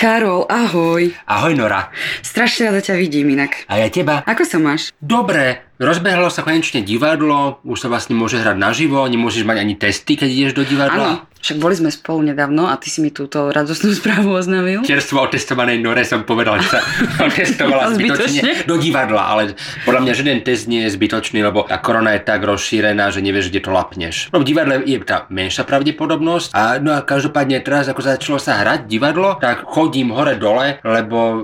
Karol, ahoj. Ahoj Nora. Strašne rada ťa vidím inak. A ja teba. Ako sa máš? Dobre, rozbehlo sa konečne divadlo, už sa vlastne môže hrať naživo, nemôžeš mať ani testy, keď ideš do divadla. Áno, však boli sme spolu nedávno a ty si mi túto radostnú správu oznámil. Čerstvo otestovanej Nore som povedal, že sa otestovala zbytočne do divadla, ale podľa mňa žiaden test nie je zbytočný, lebo tá korona je tak rozšírená, že nevieš, kde to lapneš. No v divadle je tá menšia pravdepodobnosť a no a každopádne teraz, ako začalo sa hrať divadlo, tak chodím hore dole, lebo uh,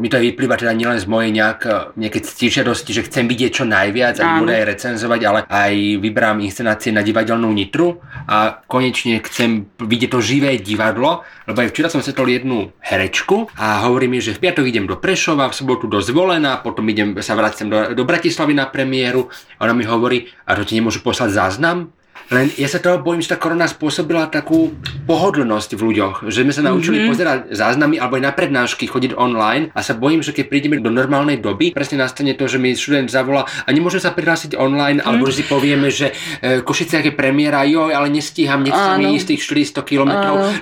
mi to vyplýva teda nielen z mojej nejak, nejaké ctižiadosti, že chcem vidieť čo najviac a bude aj recenzovať, ale aj vyberám inscenácie na divadelnú nitru a konečne chcem vidieť to živé divadlo, lebo aj včera som stretol jednu herečku a hovorí mi, že v piatok idem do Prešova, v sobotu do Zvolena, potom idem sa vrátim do, do Bratislavy na premiéru. A ona mi hovorí, a to ti nemôžu poslať záznam? Len ja sa toho bojím, že tá korona spôsobila takú pohodlnosť v ľuďoch, že sme sa naučili mm-hmm. pozerať záznamy alebo aj na prednášky chodiť online a sa bojím, že keď prídeme do normálnej doby, presne nastane to, že mi študent zavolá a nemôžem sa prihlásiť online, mm. alebo že si povieme, že e, Košice je premiéra, joj, ale nestíham, nechcem ísť tých 400 km,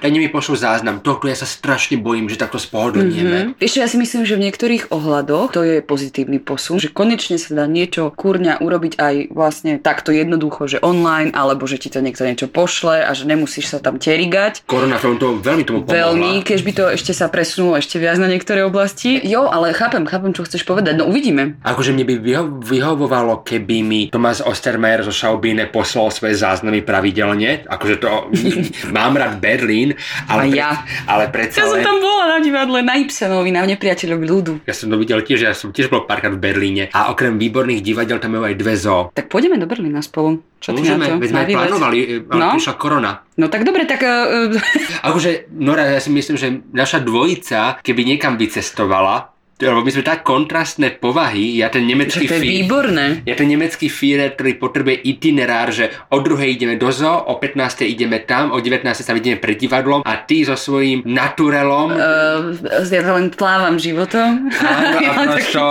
tak mi pošlo záznam. Tohto ja sa strašne bojím, že takto spohodlnieme. Mm-hmm. Ešte ja si myslím, že v niektorých ohľadoch to je pozitívny posun, že konečne sa dá niečo kurňa urobiť aj vlastne takto jednoducho, že online, ale alebo že ti to niekto niečo pošle a že nemusíš sa tam terigať. Korona to veľmi tomu pomohla. Veľmi, keď by to ešte sa presunulo ešte viac na niektoré oblasti. Jo, ale chápem, chápem, čo chceš povedať. No uvidíme. Akože mne by vyho- vyhovovalo, keby mi Tomás Ostermeyer zo Schaubine poslal svoje záznamy pravidelne. Akože to mám rád Berlín, ale, a ja. Pre, ale predsa Ja som tam bola na divadle na Ibsenovi, na nepriateľovi ľudu. Ja som to videl tiež, ja som tiež bol párkrát v Berlíne a okrem výborných divadiel tam majú aj dve zoo. Tak pôjdeme do Berlína spolu. Čo Môžeme, veď sme plánovali, ale no? prišla korona. No tak dobre, tak... Uh... Akože, Nora, ja si myslím, že naša dvojica, keby niekam vycestovala, my sme tak kontrastné povahy, ja ten nemecký to je fí... výborné. Ja ten nemecký Führer, ktorý potrebuje itinerár, že o druhej ideme do zoo, o 15. ideme tam, o 19. sa vidíme pred divadlom a ty so svojím naturelom. Uh, ja len plávam životom. Áno, ja a prosto,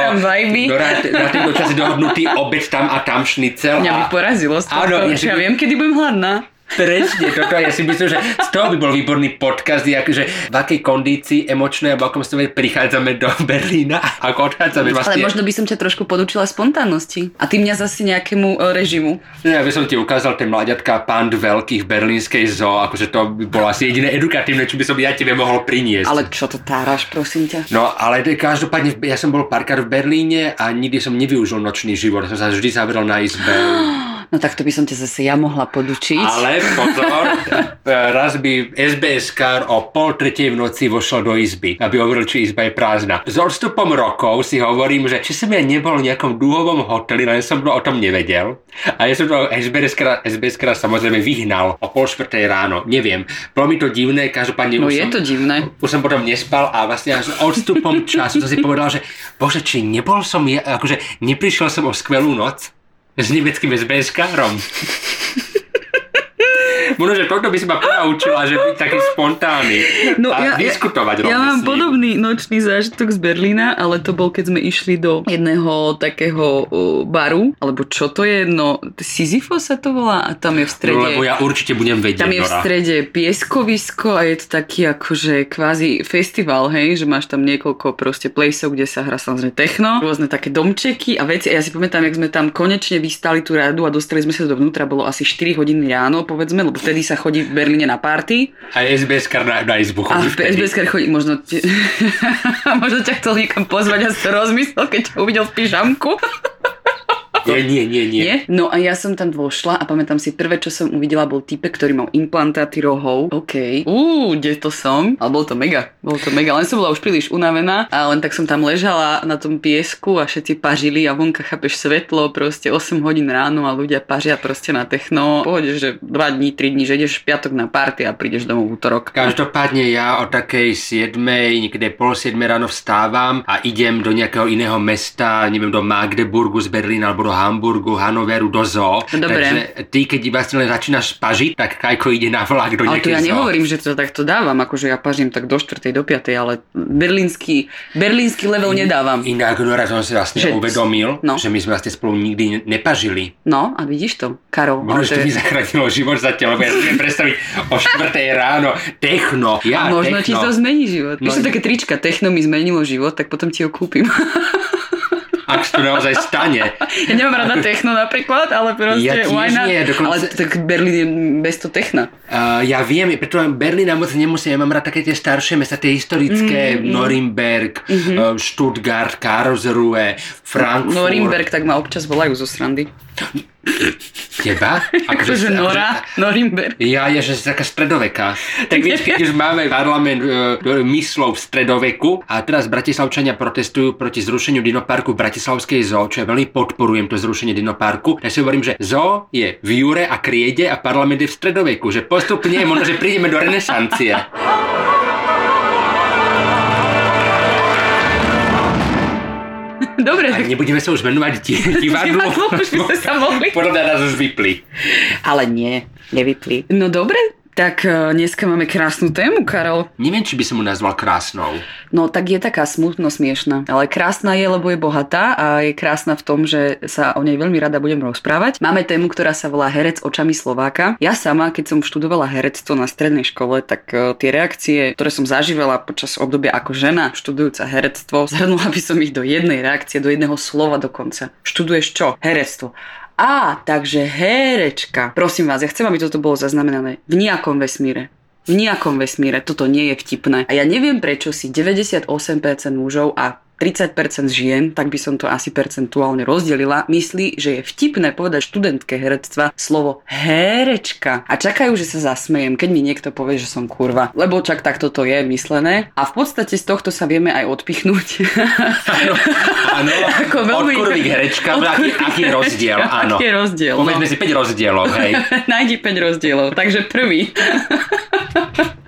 na tento čas je dohodnutý obed tam a tam šnicel. Mňa by porazilo z toho, áno, ja, ja viem, kedy budem hladná. Presne, toto ja si myslím, že z toho by bol výborný podcast, akože v akej kondícii emočnej a v akom stave prichádzame do Berlína a ako odchádzame vlastne. Ale možno by som ťa trošku podučila spontánnosti a ty mňa zase nejakému e, režimu. Ja by som ti ukázal ten mladiatka pán veľkých berlínskej zoo, akože to by bolo asi jediné edukatívne, čo by som ja tebe mohol priniesť. Ale čo to táraš, prosím ťa? No, ale každopádne ja som bol párkrát v Berlíne a nikdy som nevyužil nočný život. Som sa vždy zavrel na izbe. No tak to by som ťa zase ja mohla podučiť. Ale pozor, raz by SBS kar o pol tretej v noci vošlo do izby, aby hovoril, či izba je prázdna. S odstupom rokov si hovorím, že či som ja nebol v nejakom dúhovom hoteli, len som o tom nevedel. A ja som to SBS kar, SBS kar samozrejme vyhnal o pol štvrtej ráno. Neviem, bolo mi to divné, každopádne No je som, to divné. Už som potom nespal a vlastne s odstupom času som si povedal, že bože, či nebol som ja, akože neprišiel som o skvelú noc s nemeckým SBS-károm. Možno, že toto by si ma ponaučila, že byť taký spontánny no, a ja, diskutovať Ja, mám podobný nočný zážitok z Berlína, ale to bol, keď sme išli do jedného takého baru, alebo čo to je, no Sisyfo sa to volá a tam je v strede... No, lebo ja určite budem vedieť, Tam je v strede pieskovisko a je to taký akože kvázi festival, hej, že máš tam niekoľko proste placeov, kde sa hrá samozrejme techno, rôzne také domčeky a veci. A ja si pamätám, jak sme tam konečne vystali tú radu a dostali sme sa dovnútra, bolo asi 4 hodiny ráno, povedzme, lebo vtedy sa chodí v Berlíne na party. A SBS na, na izbu chodí A SBS chodí, možno, te, možno ťa chcel niekam pozvať a si to rozmyslel, keď ťa uvidel v pyžamku. Nie, nie, nie, nie. nie? No a ja som tam vošla a pamätám si, prvé, čo som uvidela, bol typek, ktorý mal implantáty rohov. OK. Uú, kde to som? Ale bol to mega. Bol to mega. Len som bola už príliš unavená a len tak som tam ležala na tom piesku a všetci pažili a vonka chápeš svetlo, proste 8 hodín ráno a ľudia pažia proste na techno. Pohode, že 2 dní, 3 dní, že ideš v piatok na party a prídeš domov v útorok. Každopádne ja o takej 7, niekde pol 7 ráno vstávam a idem do nejakého iného mesta, neviem, do Magdeburgu z Berlína alebo do Hamburgu, Hanoveru, do zoo. Dobre. Takže ty, keď vlastne len začínaš pažiť, tak Kajko ide na vlak do Ale to ja zoo. nehovorím, že to takto dávam, akože ja pažím tak do 4. do 5. ale berlínsky, berlínsky level nedávam. Inak raz som si vlastne Že- uvedomil, no. že my sme vlastne spolu nikdy ne- nepažili. No a vidíš to, Karol. Možno, že to mi zachránilo život zatiaľ, lebo ja si predstaviť o 4. ráno techno. Ja, a možno techno. ti to zmení život. No, No, Víš, také trička, techno mi zmenilo život, tak potom ti ho kúpim. Ak sa to naozaj stane. ja nemám rada techno napríklad, ale proste Ja why not? nie, dokonca- Ale tak Berlín je bez to techna. Uh, ja viem, preto Berlín moc nemusím, ja mám rád také tie staršie mesta, tie historické, mm, Norimberg, mm-hmm. Stuttgart, Karlsruhe, Frankfurt. Norimberg tak ma občas volajú zo srandy. Teba? Akože Nora, Norimberg. Ja, je, že si taká stredoveká. Tak vieš, keď už máme parlament e, myslov v stredoveku a teraz Bratislavčania protestujú proti zrušeniu dinoparku v Bratislavskej zoo, čo ja veľmi podporujem to zrušenie dinoparku, tak si hovorím, že zoo je v Jure a Kriede a parlament je v stredoveku, že postupne možno, že prídeme do renesancie. Dobre, A tak nebudeme sa už venovať di- divadlu. Divadlu, už by sme sa mohli. Podľa nás už vypli. ale nie, nevypli. No dobre, tak eh, dneska máme krásnu tému, Karol. Neviem, či by som mu nazval krásnou. No tak je taká smutno smiešná, ale krásna je, lebo je bohatá a je krásna v tom, že sa o nej veľmi rada budem rozprávať. Máme tému, ktorá sa volá Herec očami Slováka. Ja sama, keď som študovala herectvo na strednej škole, tak eh, tie reakcie, ktoré som zažívala počas obdobia ako žena študujúca herectvo, zhrnula by som ich do jednej reakcie, do jedného slova dokonca. Študuješ čo? Herectvo. Á, takže herečka. Prosím vás, ja chcem, aby toto bolo zaznamenané v nejakom vesmíre. V nejakom vesmíre toto nie je vtipné. A ja neviem, prečo si 98% mužov a 30% žien, tak by som to asi percentuálne rozdelila, myslí, že je vtipné povedať študentke herectva slovo herečka. A čakajú, že sa zasmejem, keď mi niekto povie, že som kurva. Lebo čak takto to je myslené. A v podstate z tohto sa vieme aj odpichnúť. Áno, áno. Ako veľmi- Od kurvy k herečkám, Od aký, aký rozdiel, áno. Aký je rozdiel? No. Povedzme si 5 rozdielov, hej. Nájdi 5 rozdielov, takže prvý.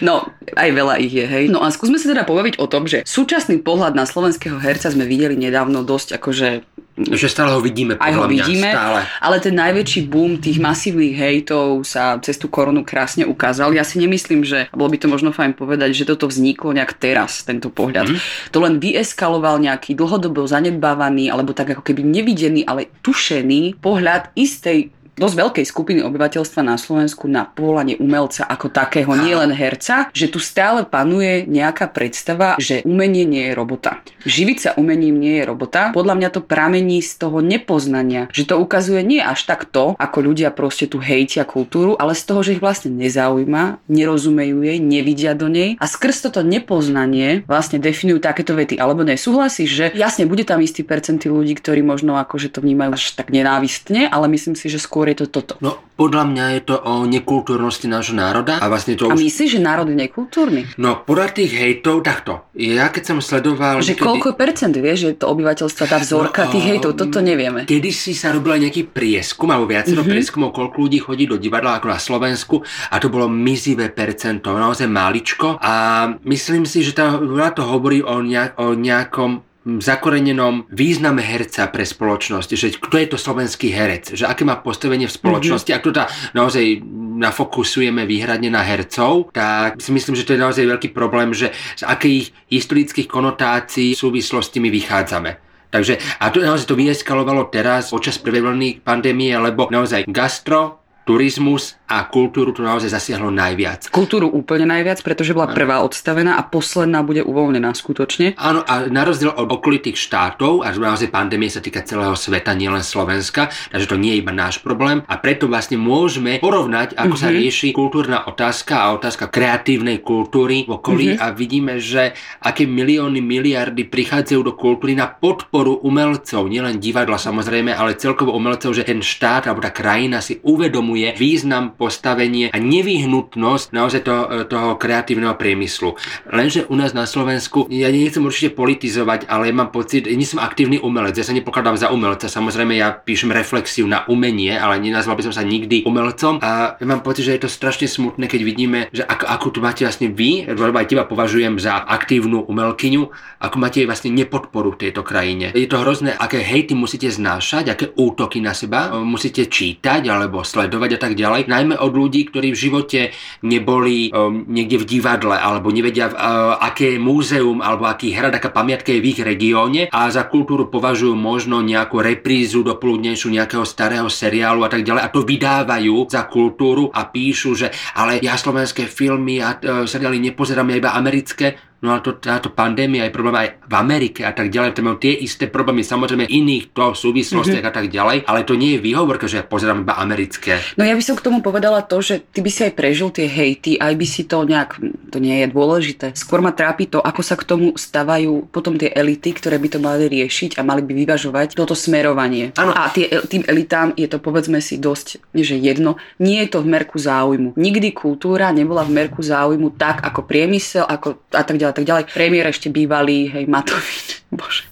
No, aj veľa ich je, hej. No a skúsme sa teda pobaviť o tom, že súčasný pohľad na slovenského herca sme videli nedávno dosť akože Že stále ho vidíme, aj ho podľa mňa, vidíme, stále. ale ten najväčší boom tých masívnych hejtov sa cez tú koronu krásne ukázal. Ja si nemyslím, že bolo by to možno fajn povedať, že toto vzniklo nejak teraz, tento pohľad. Mhm. To len vyeskaloval nejaký dlhodobo zanedbávaný, alebo tak ako keby nevidený, ale tušený pohľad istej dosť veľkej skupiny obyvateľstva na Slovensku na povolanie umelca ako takého, nie len herca, že tu stále panuje nejaká predstava, že umenie nie je robota. Živiť sa umením nie je robota. Podľa mňa to pramení z toho nepoznania, že to ukazuje nie až tak to, ako ľudia proste tu hejtia kultúru, ale z toho, že ich vlastne nezaujíma, nerozumejú jej, nevidia do nej a skrz toto nepoznanie vlastne definujú takéto vety. Alebo nesúhlasíš, že jasne bude tam istý percenty ľudí, ktorí možno akože to vnímajú až tak nenávistne, ale myslím si, že skôr je to toto. No, podľa mňa je to o nekultúrnosti nášho národa a vlastne to A už... myslíš, že národ je nekultúrny? No, podľa tých hejtov, takto. Ja keď som sledoval... Že niekedy- koľko percent vieš, že to obyvateľstva, tá vzorka No, tých hejtov, toto nevieme. Kedy si sa robil aj nejaký prieskum, alebo viacero Mhm. mm-hmm. prieskumov, koľko ľudí chodí do divadla ako na Slovensku a to bolo mizivé percento, naozaj maličko a myslím si, že veľa to hovorí o, nejak, o nejakom zakorenenom význame herca pre spoločnosť, že kto je to slovenský herec, že aké má postavenie v spoločnosti, mm-hmm. ak to tá naozaj nafokusujeme výhradne na hercov, tak si myslím, že to je naozaj veľký problém, že z akých historických konotácií v súvislosti my vychádzame. Takže, a to naozaj to vyeskalovalo teraz počas prvej vlny pandémie, lebo naozaj gastro, turizmus a kultúru to naozaj zasiahlo najviac. Kultúru úplne najviac, pretože bola prvá odstavená a posledná bude uvoľnená skutočne. Áno, a na rozdiel od okolitých štátov, a naozaj pandémie sa týka celého sveta, nielen Slovenska, takže to nie je iba náš problém a preto vlastne môžeme porovnať, ako mm-hmm. sa rieši kultúrna otázka a otázka kreatívnej kultúry v okolí mm-hmm. a vidíme, že aké milióny, miliardy prichádzajú do kultúry na podporu umelcov, nielen divadla samozrejme, ale celkovo umelcov, že ten štát alebo tá krajina si uvedomuje uvedomuje význam, postavenie a nevyhnutnosť naozaj to, toho kreatívneho priemyslu. Lenže u nás na Slovensku, ja nechcem určite politizovať, ale mám pocit, nie som aktívny umelec, ja sa nepokladám za umelca, samozrejme ja píšem reflexiu na umenie, ale nenazval by som sa nikdy umelcom a ja mám pocit, že je to strašne smutné, keď vidíme, že ako, ako tu máte vlastne vy, lebo aj teba považujem za aktívnu umelkyňu, ako máte vlastne nepodporu v tejto krajine. Je to hrozné, aké hejty musíte znášať, aké útoky na seba musíte čítať alebo sledovať a tak ďalej. Najmä od ľudí, ktorí v živote neboli um, niekde v divadle alebo nevedia, uh, aké múzeum alebo aký hrad, aká pamiatka je v ich regióne a za kultúru považujú možno nejakú reprízu doplúdnejšiu nejakého starého seriálu a tak ďalej a to vydávajú za kultúru a píšu, že ale ja slovenské filmy a uh, seriály nepozerám ja iba americké, No a to, táto pandémia je problém aj v Amerike a tak ďalej. To majú tie isté problémy, samozrejme iných to súvislostiach mm-hmm. a tak ďalej, ale to nie je výhovorka, že ja pozerám iba americké. No ja by som k tomu povedala to, že ty by si aj prežil tie hejty, aj by si to nejak, to nie je dôležité. Skôr ma trápi to, ako sa k tomu stavajú potom tie elity, ktoré by to mali riešiť a mali by vyvažovať toto smerovanie. Ano. A tie, tým elitám je to povedzme si dosť, že jedno, nie je to v merku záujmu. Nikdy kultúra nebola v merku záujmu tak ako priemysel ako a tak ďalej tak ďalej. Premiér ešte bývalý, hej, Matovič, bože,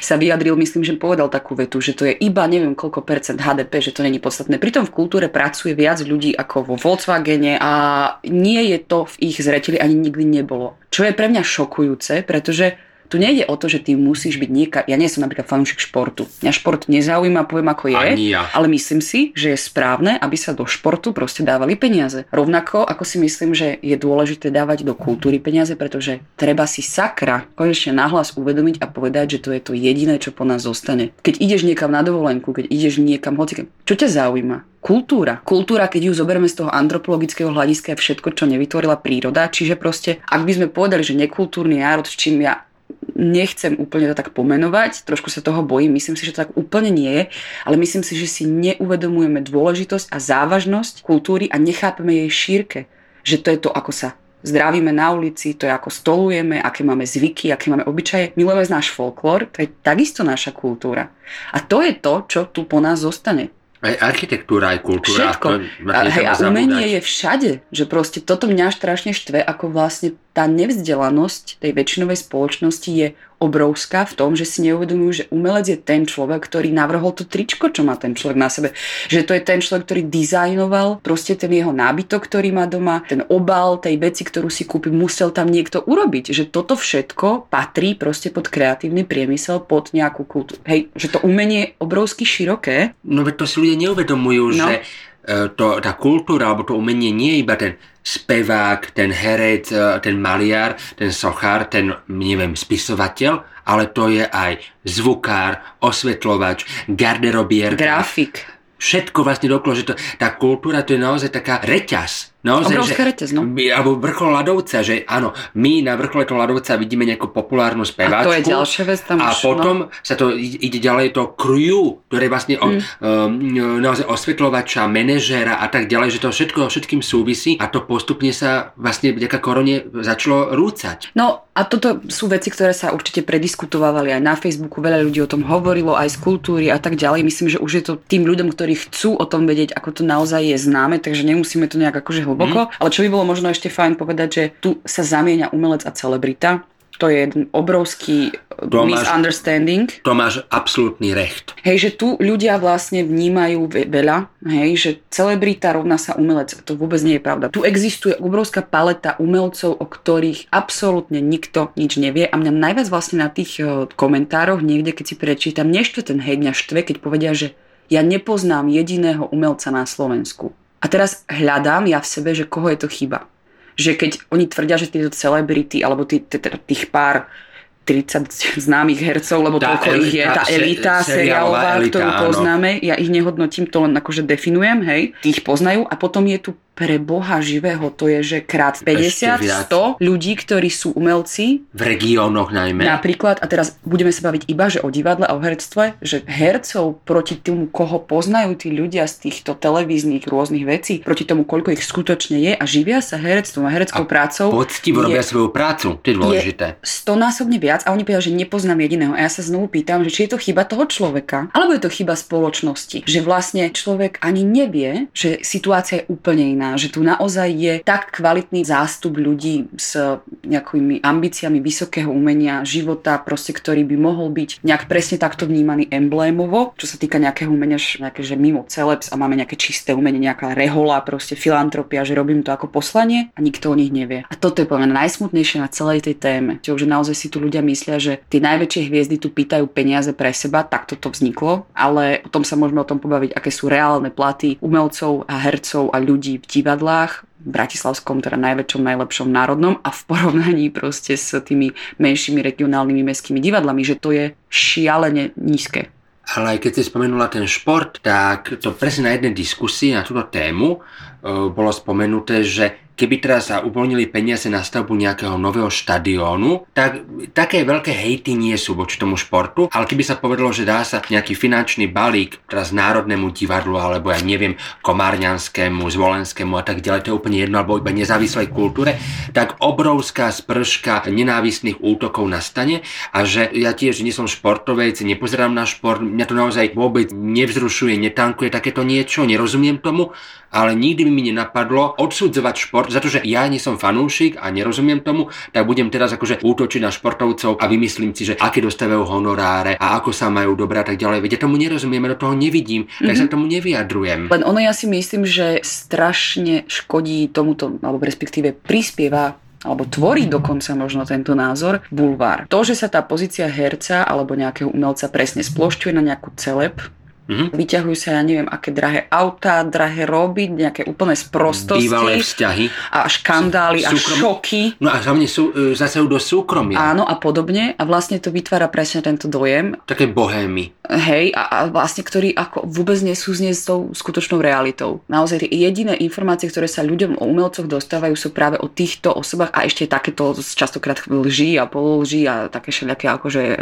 sa vyjadril, myslím, že povedal takú vetu, že to je iba neviem koľko percent HDP, že to není podstatné. Pritom v kultúre pracuje viac ľudí ako vo Volkswagene a nie je to v ich zreteli ani nikdy nebolo. Čo je pre mňa šokujúce, pretože tu nejde o to, že ty musíš byť nieka... Ja nie som napríklad fanúšik športu. Mňa šport nezaujíma, poviem ako je, ja. ale myslím si, že je správne, aby sa do športu proste dávali peniaze. Rovnako ako si myslím, že je dôležité dávať do kultúry peniaze, pretože treba si sakra konečne nahlas uvedomiť a povedať, že to je to jediné, čo po nás zostane. Keď ideš niekam na dovolenku, keď ideš niekam hocikam, čo ťa zaujíma? kultúra. Kultúra, keď ju zoberieme z toho antropologického hľadiska, je všetko, čo nevytvorila príroda. Čiže proste, ak by sme povedali, že nekultúrny národ, s čím ja nechcem úplne to tak pomenovať, trošku sa toho bojím, myslím si, že to tak úplne nie je, ale myslím si, že si neuvedomujeme dôležitosť a závažnosť kultúry a nechápeme jej šírke. Že to je to, ako sa zdravíme na ulici, to je ako stolujeme, aké máme zvyky, aké máme obyčaje. Milujeme náš folklór, to je takisto naša kultúra. A to je to, čo tu po nás zostane. Aj architektúra, aj kultúra. Všetko. A, hej, a umenie je všade. Že proste toto mňa strašne štve, ako vlastne tá nevzdelanosť tej väčšinovej spoločnosti je obrovská v tom, že si neuvedomujú, že umelec je ten človek, ktorý navrhol to tričko, čo má ten človek na sebe. Že to je ten človek, ktorý dizajnoval proste ten jeho nábytok, ktorý má doma, ten obal tej veci, ktorú si kúpi, musel tam niekto urobiť. Že toto všetko patrí proste pod kreatívny priemysel, pod nejakú kultúru. Hej, že to umenie je obrovsky široké. No veď to si ľudia neuvedomujú, no. že to, tá kultúra alebo to umenie nie je iba ten spevák, ten herec, e, ten maliar, ten sochár, ten, neviem, spisovateľ, ale to je aj zvukár, osvetľovač, garderobier. Grafik. Všetko vlastne dokolo, že to, tá kultúra to je naozaj taká reťaz Naozaj, Obrovská reťaz, no. Alebo vrchol ľadovca, že áno, my na vrchole toho ľadovca vidíme nejakú populárnu speváčku. A to je ďalšia vec tam A už, potom no. sa to ide ďalej to crew, ktoré vlastne mm. o, um, naozaj osvetľovača, manažéra a tak ďalej, že to všetko všetkým súvisí a to postupne sa vlastne vďaka korone začalo rúcať. No a toto sú veci, ktoré sa určite prediskutovali aj na Facebooku, veľa ľudí o tom hovorilo, aj z kultúry a tak ďalej. Myslím, že už je to tým ľuďom, ktorí chcú o tom vedieť, ako to naozaj je známe, takže nemusíme to nejak akože hlboko. Mm. Ale čo by bolo možno ešte fajn povedať, že tu sa zamieňa umelec a celebrita. To je jeden obrovský to misunderstanding. Máš, to máš absolútny recht. Hej, že tu ľudia vlastne vnímajú veľa, hej, že celebrita rovná sa umelec. To vôbec nie je pravda. Tu existuje obrovská paleta umelcov, o ktorých absolútne nikto nič nevie a mňa najviac vlastne na tých eh, komentároch niekde, keď si prečítam, neštve ten hej, mňa štve, keď povedia, že ja nepoznám jediného umelca na Slovensku. A teraz hľadám ja v sebe, že koho je to chyba. Že keď oni tvrdia, že tieto celebrity, alebo tých pár 30 známych hercov, lebo tá toľko ich je, tá elita seriálová, ktorú áno. poznáme, ja ich nehodnotím, to len akože definujem, hej, tí ich poznajú a potom je tu pre Boha živého, to je, že krát 50, 100 ľudí, ktorí sú umelci. V regiónoch najmä. Napríklad, a teraz budeme sa baviť iba, že o divadle a o herctve, že hercov proti tomu, koho poznajú tí ľudia z týchto televíznych rôznych vecí, proti tomu, koľko ich skutočne je a živia sa herectvom a hereckou a prácou. Poctivo robia svoju prácu, to je dôležité. Je stonásobne viac a oni povedia, že nepoznám jediného. A ja sa znovu pýtam, že či je to chyba toho človeka, alebo je to chyba spoločnosti. Že vlastne človek ani nevie, že situácia je úplne iná, že tu naozaj je tak kvalitný zástup ľudí s nejakými ambíciami vysokého umenia, života, proste, ktorý by mohol byť nejak presne takto vnímaný emblémovo, čo sa týka nejakého umenia, nejaké, že mimo celebs a máme nejaké čisté umenie, nejaká rehola, proste filantropia, že robím to ako poslanie a nikto o nich nevie. A toto je povedané najsmutnejšie na celej tej téme. Že naozaj si tu ľudia myslia, že tie najväčšie hviezdy tu pýtajú peniaze pre seba, tak toto vzniklo, ale potom sa môžeme o tom pobaviť, aké sú reálne platy umelcov a hercov a ľudí v divadlách, v Bratislavskom, teda najväčšom, najlepšom národnom a v porovnaní proste s tými menšími regionálnymi mestskými divadlami, že to je šialene nízke. Ale keď si spomenula ten šport, tak to presne na jednej diskusii na túto tému e, bolo spomenuté, že keby teraz sa uvoľnili peniaze na stavbu nejakého nového štadiónu, tak také veľké hejty nie sú voči tomu športu, ale keby sa povedalo, že dá sa nejaký finančný balík teraz Národnému divadlu alebo ja neviem, Komárňanskému, Zvolenskému a tak ďalej, to je úplne jedno, alebo iba nezávislej kultúre, tak obrovská sprška nenávistných útokov nastane a že ja tiež nie som športovec, nepozerám na šport, mňa to naozaj vôbec nevzrušuje, netankuje takéto niečo, nerozumiem tomu, ale nikdy by mi nenapadlo odsudzovať šport za to, že ja nie som fanúšik a nerozumiem tomu, tak budem teraz akože útočiť na športovcov a vymyslím si, že aké dostávajú honoráre a ako sa majú dobré a tak ďalej. Veď ja tomu nerozumiem, ja do toho nevidím, tak mm-hmm. sa tomu nevyjadrujem. Len ono ja si myslím, že strašne škodí tomuto, alebo respektíve prispieva alebo tvorí dokonca možno tento názor bulvár. To, že sa tá pozícia herca alebo nejakého umelca presne splošťuje na nejakú celeb, Mm-hmm. Vyťahujú sa, ja neviem, aké drahé autá, drahé roby, nejaké úplné sprostosti. Bývalé vzťahy. A škandály a šoky. No a hlavne sú, e, zasajú do súkromia. Áno a podobne. A vlastne to vytvára presne tento dojem. Také bohémy. Hej, a, a vlastne, ktorí ako vôbec nesúznie s tou skutočnou realitou. Naozaj tie jediné informácie, ktoré sa ľuďom o umelcoch dostávajú, sú práve o týchto osobách a ešte takéto častokrát lží a pololží a také všelijaké akože e,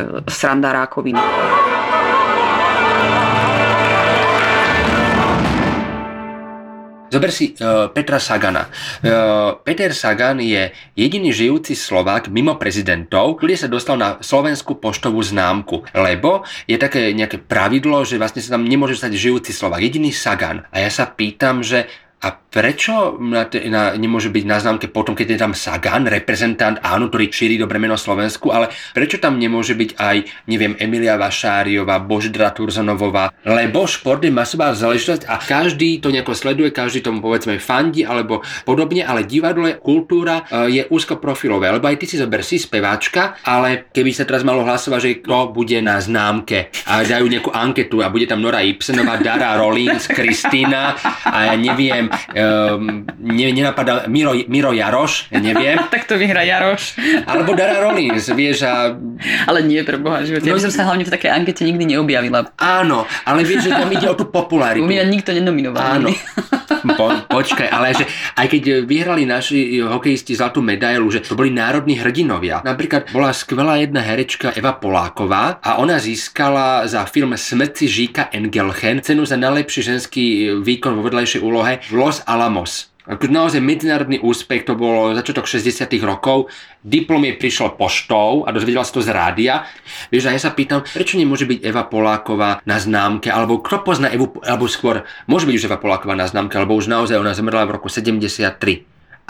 Zober si uh, Petra Sagana. Uh, Peter Sagan je jediný žijúci Slovák mimo prezidentov, ktorý sa dostal na slovenskú poštovú známku, lebo je také nejaké pravidlo, že vlastne sa tam nemôže stať žijúci Slovák. Jediný Sagan. A ja sa pýtam, že a prečo na, na, nemôže byť na známke potom, keď je tam Sagan, reprezentant, áno, ktorý šíri dobre meno Slovensku, ale prečo tam nemôže byť aj, neviem, Emilia Vašáriová, Boždra Turzanovová, lebo šport je masová záležitosť a každý to nejako sleduje, každý tomu povedzme fandi alebo podobne, ale divadlo, kultúra e, je úzko profilové, lebo aj ty si zober si speváčka, ale keby sa teraz malo hlasovať, že kto bude na známke a dajú nejakú anketu a bude tam Nora Ibsenová, Dara Rollins, Kristýna a ja neviem, neviem, um, ne, nenapadá Miro, Miro Jaroš, neviem. tak to vyhra Jaroš. Alebo Dara Rollins, vieš a... Ale nie, pre Boha, život. Ja by som sa hlavne v takej ankete nikdy neobjavila. Áno, ale vieš, že tam ide o tú popularitu. U mňa nikto nenominoval. Áno. Po, počkaj, ale že aj keď vyhrali naši hokejisti zlatú medailu, že to boli národní hrdinovia. Napríklad bola skvelá jedna herečka Eva Poláková a ona získala za film Smrti Žíka Engelchen cenu za najlepší ženský výkon vo vedľajšej úlohe v Los Alamos. Akože naozaj medzinárodný úspech, to bolo začiatok 60 rokov, diplom jej prišiel poštou a dozvedela sa to z rádia. Vieš, a ja sa pýtam, prečo nemôže byť Eva Poláková na známke, alebo kto pozná Evu, alebo skôr, môže byť už Eva Poláková na známke, alebo už naozaj ona zmrla v roku 73.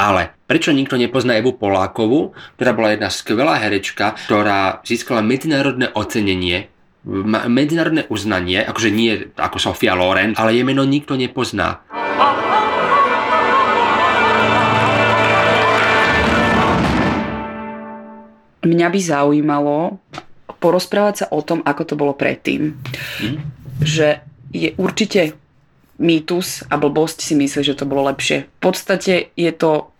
Ale prečo nikto nepozná Evu Polákovú, ktorá bola jedna skvelá herečka, ktorá získala medzinárodné ocenenie medzinárodné uznanie, akože nie ako Sofia Loren, ale jej meno nikto nepozná. Mňa by zaujímalo porozprávať sa o tom, ako to bolo predtým. Mm. Že je určite mýtus a blbosť si myslí, že to bolo lepšie. V podstate je to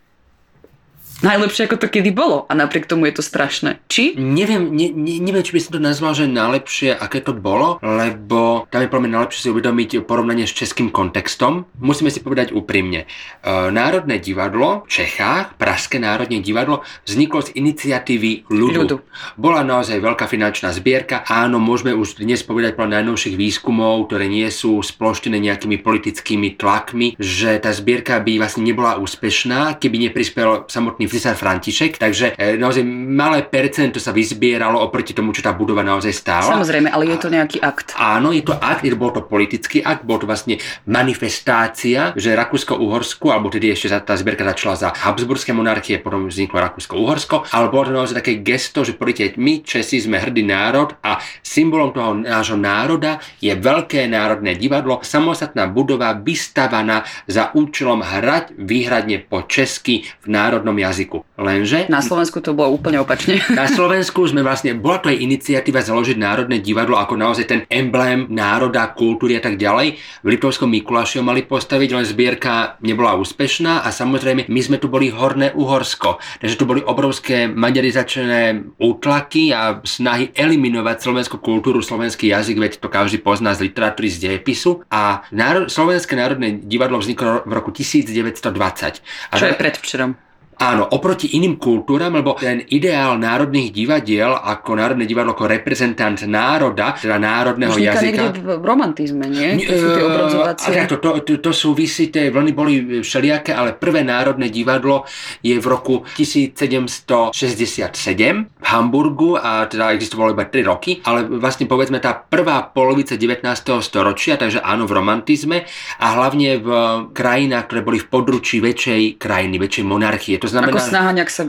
najlepšie, ako to kedy bolo. A napriek tomu je to strašné. Či? Neviem, ne, ne, neviem, či by som to nazval, že najlepšie, aké to bolo, lebo tam je podľa mňa najlepšie si uvedomiť porovnanie s českým kontextom. Musíme si povedať úprimne. E, Národné divadlo v Čechách, Pražské národné divadlo, vzniklo z iniciatívy ľudu. ľudu. Bola naozaj veľká finančná zbierka. Áno, môžeme už dnes povedať po najnovších výskumov, ktoré nie sú sploštené nejakými politickými tlakmi, že tá zbierka by vlastne nebola úspešná, keby neprispel samotný cisár František, takže e, naozaj malé percento sa vyzbieralo oproti tomu, čo tá budova naozaj stála. Samozrejme, ale je to nejaký akt. Áno, je to akt, bol to politický akt, bol to vlastne manifestácia, že Rakúsko-Uhorsko, alebo tedy ešte tá zbierka začala za Habsburské monarchie, potom vzniklo Rakúsko-Uhorsko, ale bolo to naozaj také gesto, že poďte, my Česi sme hrdý národ a symbolom toho nášho národa je veľké národné divadlo, samostatná budova vystavaná za účelom hrať výhradne po česky v národnom jazyku jazyku. Lenže... Na Slovensku to bolo úplne opačne. Na Slovensku sme vlastne, bola to aj iniciatíva založiť Národné divadlo ako naozaj ten emblém národa, kultúry a tak ďalej. V Liptovskom Mikuláši ho mali postaviť, len zbierka nebola úspešná a samozrejme my sme tu boli Horné Uhorsko. Takže tu boli obrovské maďarizačné útlaky a snahy eliminovať slovenskú kultúru, slovenský jazyk, veď to každý pozná z literatúry, z dejepisu. A náro- Slovenské národné divadlo vzniklo v roku 1920. A Čo je predvčerom? Áno, oproti iným kultúram, lebo ten ideál národných divadiel ako Národné divadlo ako reprezentant národa, teda národného Už jazyka. v romantizme, nie? To sú tie obrodzovacie. To, to, to, to súvisí, tie vlny boli všelijaké, ale prvé Národné divadlo je v roku 1767 v Hamburgu a teda existovalo iba 3 roky, ale vlastne povedzme tá prvá polovica 19. storočia, takže áno v romantizme a hlavne v krajinách, ktoré boli v područí väčšej krajiny, väčšej monarchie. To znamená, Ako snaha nejak sa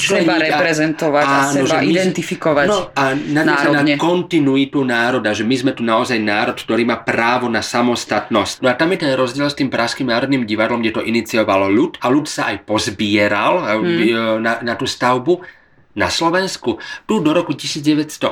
seba reprezentovať a, a seba my, identifikovať no, a na, na kontinuitu národa, že my sme tu naozaj národ, ktorý má právo na samostatnosť. No a tam je ten rozdiel s tým Pražským národným divadlom, kde to iniciovalo ľud a ľud sa aj pozbieral hmm. na, na tú stavbu. Na Slovensku tu do roku 1918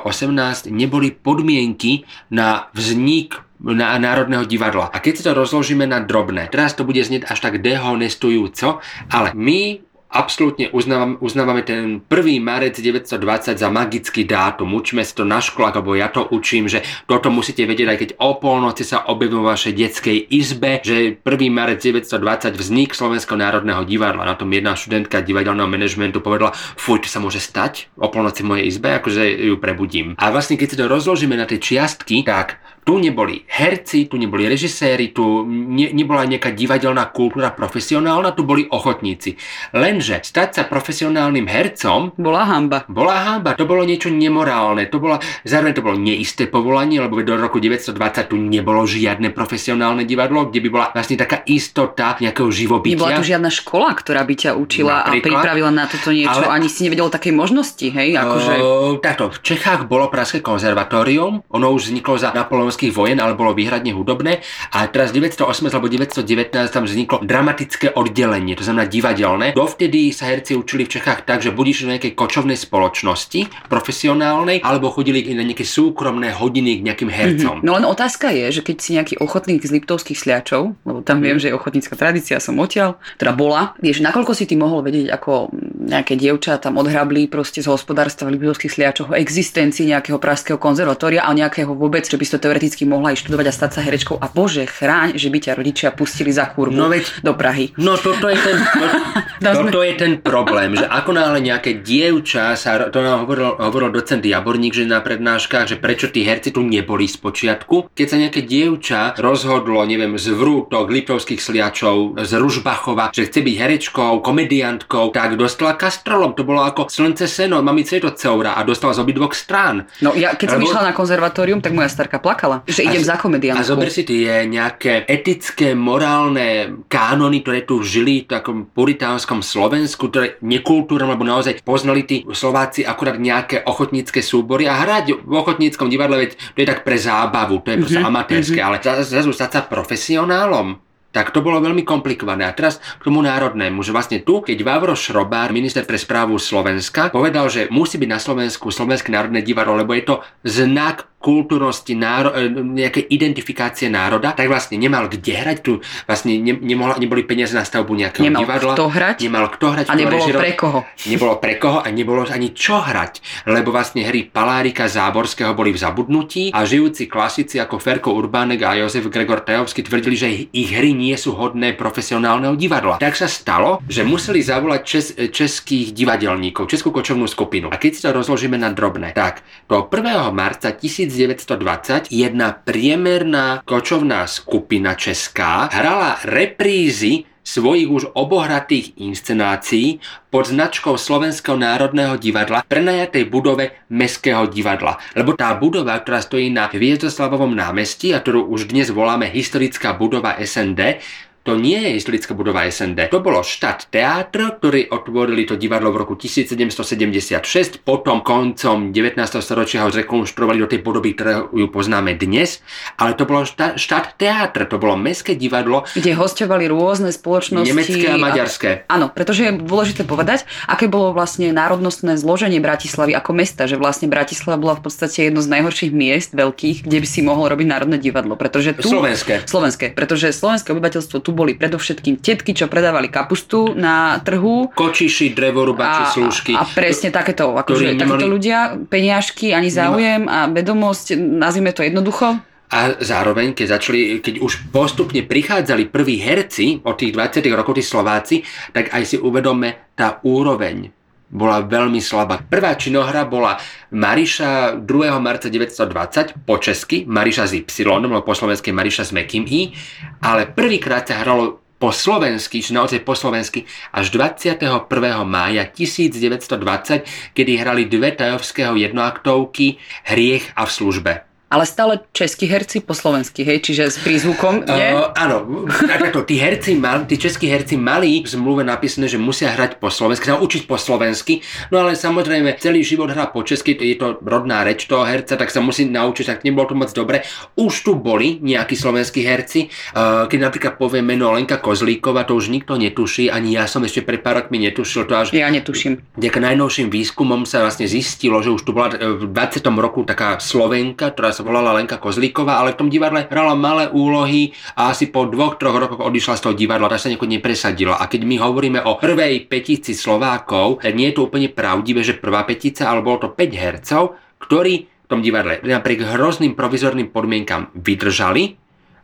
neboli podmienky na vznik Národného divadla. A keď si to rozložíme na drobné, teraz to bude znieť až tak dehonestujúco, ale my absolútne uznávame, uznávame ten 1. marec 1920 za magický dátum. Učíme si to na školách, alebo ja to učím, že toto musíte vedieť, aj keď o polnoci sa objaví vo vašej detskej izbe, že 1. marec 1920 vznik Slovenského národného divadla. Na tom jedna študentka divadelného manažmentu povedala, fuj, to sa môže stať o polnoci v mojej izbe, akože ju prebudím. A vlastne keď si to rozložíme na tie čiastky, tak tu neboli herci, tu neboli režiséri, tu ne, nebola nejaká divadelná kultúra profesionálna, tu boli ochotníci. Lenže stať sa profesionálnym hercom bola hamba. Bola hamba, to bolo niečo nemorálne, to bola, zároveň to bolo neisté povolanie, lebo do roku 1920 tu nebolo žiadne profesionálne divadlo, kde by bola vlastne taká istota nejakého živobytia. Nebola tu žiadna škola, ktorá by ťa učila Napríklad, a pripravila na toto niečo, ale, ani si nevedel takej možnosti, hej? Akože... Uh, takto, v Čechách bolo Pražské konzervatórium, ono už vzniklo za Napoleon napoleonských vojen, ale bolo výhradne hudobné. A teraz 908 alebo 919 tam vzniklo dramatické oddelenie, to znamená divadelné. Dovtedy sa herci učili v Čechách tak, že buď išli do nejakej kočovnej spoločnosti, profesionálnej, alebo chodili na nejaké súkromné hodiny k nejakým hercom. Mm-hmm. No len otázka je, že keď si nejaký ochotník z Liptovských sliačov, lebo tam viem, mhm. že je ochotnícka tradícia, som odtiaľ, teda bola, vieš, nakoľko si ty mohol vedieť, ako nejaké dievča tam odhrabli proste z hospodárstva v Liptovských sliačoch o existencii nejakého pražského konzervatória a nejakého vôbec, že by to teoreticky mohla aj študovať a stať sa herečkou a bože, chráň, že by ťa rodičia pustili za kurvu no veď, do Prahy. No toto je ten, to, toto je ten problém, že ako náhle nejaké dievča, sa, to nám hovoril, hovoril docent Jaborník, že na prednáškach, že prečo tí herci tu neboli z počiatku. Keď sa nejaké dievča rozhodlo, neviem, z Vrútok, Lipovských sliačov, z Ružbachova, že chce byť herečkou, komediantkou, tak dostala kastrolom. To bolo ako slnce seno, mamice je to ceura a dostala z obidvoch strán. No ja keď Lebo... som išla na konzervatórium, tak moja starka plakala čakala, že idem a, za komediantkou. A zober si tie nejaké etické, morálne kánony, ktoré tu žili v takom puritánskom Slovensku, ktoré nekultúrne, lebo naozaj poznali tí Slováci akurát nejaké ochotnícke súbory a hrať v ochotníckom divadle, veď to je tak pre zábavu, to je mm-hmm, amatérske, mm-hmm. ale zrazu stať sa profesionálom, tak to bolo veľmi komplikované. A teraz k tomu národnému, že vlastne tu, keď Vávro Šrobár, minister pre správu Slovenska, povedal, že musí byť na Slovensku Slovenské národné divadlo, lebo je to znak kultúrnosti, náro, e, nejakej identifikácie národa, tak vlastne nemal kde hrať, tu vlastne ne, nemohla, neboli peniaze na stavbu nejakého nemal divadla. Kto hrať, nemal kto hrať. A nebolo režiro, pre koho. Nebolo pre koho a nebolo ani čo hrať, lebo vlastne hry Palárika Záborského boli v zabudnutí a žijúci klasici ako Ferko Urbánek a Jozef Gregor Tajovský tvrdili, že ich, ich hry nie sú hodné profesionálneho divadla. Tak sa stalo, že museli zavolať čes, českých divadelníkov, Českú kočovnú skupinu. A keď si to rozložíme na drobné, tak do 1. marca 1920 jedna priemerná kočovná skupina česká hrala reprízy svojich už obohratých inscenácií pod značkou Slovenského národného divadla prenajatej budove Mestského divadla. Lebo tá budova, ktorá stojí na Hviezdoslavovom námestí a ktorú už dnes voláme historická budova SND, to nie je historická budova SND. To bolo štát teátr, ktorý otvorili to divadlo v roku 1776, potom koncom 19. storočia ho zrekonštruovali do tej podoby, ktoré ju poznáme dnes, ale to bolo štát, štát teátr, to bolo mestské divadlo. Kde hostovali rôzne spoločnosti. Nemecké a maďarské. A, áno, pretože je dôležité povedať, aké bolo vlastne národnostné zloženie Bratislavy ako mesta, že vlastne Bratislava bola v podstate jedno z najhorších miest veľkých, kde by si mohol robiť národné divadlo, pretože tu... Slovenské. Slovenské, pretože slovenské obyvateľstvo tu boli predovšetkým tetky, čo predávali kapustu na trhu. Kočiši, drevorubači, slúžky. A presne takéto, akože, nemali... takéto ľudia, peniažky, ani záujem a vedomosť, nazvime to jednoducho. A zároveň, keď, začali, keď už postupne prichádzali prví herci od tých 20 rokov, tí Slováci, tak aj si uvedome tá úroveň bola veľmi slabá. Prvá činohra bola Mariša 2. marca 1920 po česky, Mariša z Y, no po slovensky Mariša s Mekým I, ale prvýkrát sa hralo po slovensky, či naozaj po slovensky, až 21. mája 1920, kedy hrali dve tajovského jednoaktovky Hriech a v službe ale stále českí herci po slovensky, hej, čiže s prízvukom, nie? Uh, áno, takto, tí herci mal, tí českí herci mali v zmluve napísané, že musia hrať po slovensky, sa učiť po slovensky, no ale samozrejme celý život hrá po česky, je to rodná reč toho herca, tak sa musí naučiť, tak nebolo to moc dobre. Už tu boli nejakí slovenskí herci, uh, keď napríklad povie meno Lenka Kozlíková, to už nikto netuší, ani ja som ešte pred pár rokmi netušil to až... Ja netuším. Vďaka najnovším výskumom sa vlastne zistilo, že už tu bola v 20. roku taká Slovenka, ktorá sa sa volala Lenka Kozlíková, ale v tom divadle hrala malé úlohy a asi po dvoch, troch rokoch odišla z toho divadla, tak sa nejako nepresadila. A keď my hovoríme o prvej petici Slovákov, nie je to úplne pravdivé, že prvá petica, ale bolo to 5 hercov, ktorí v tom divadle napriek hrozným provizorným podmienkam vydržali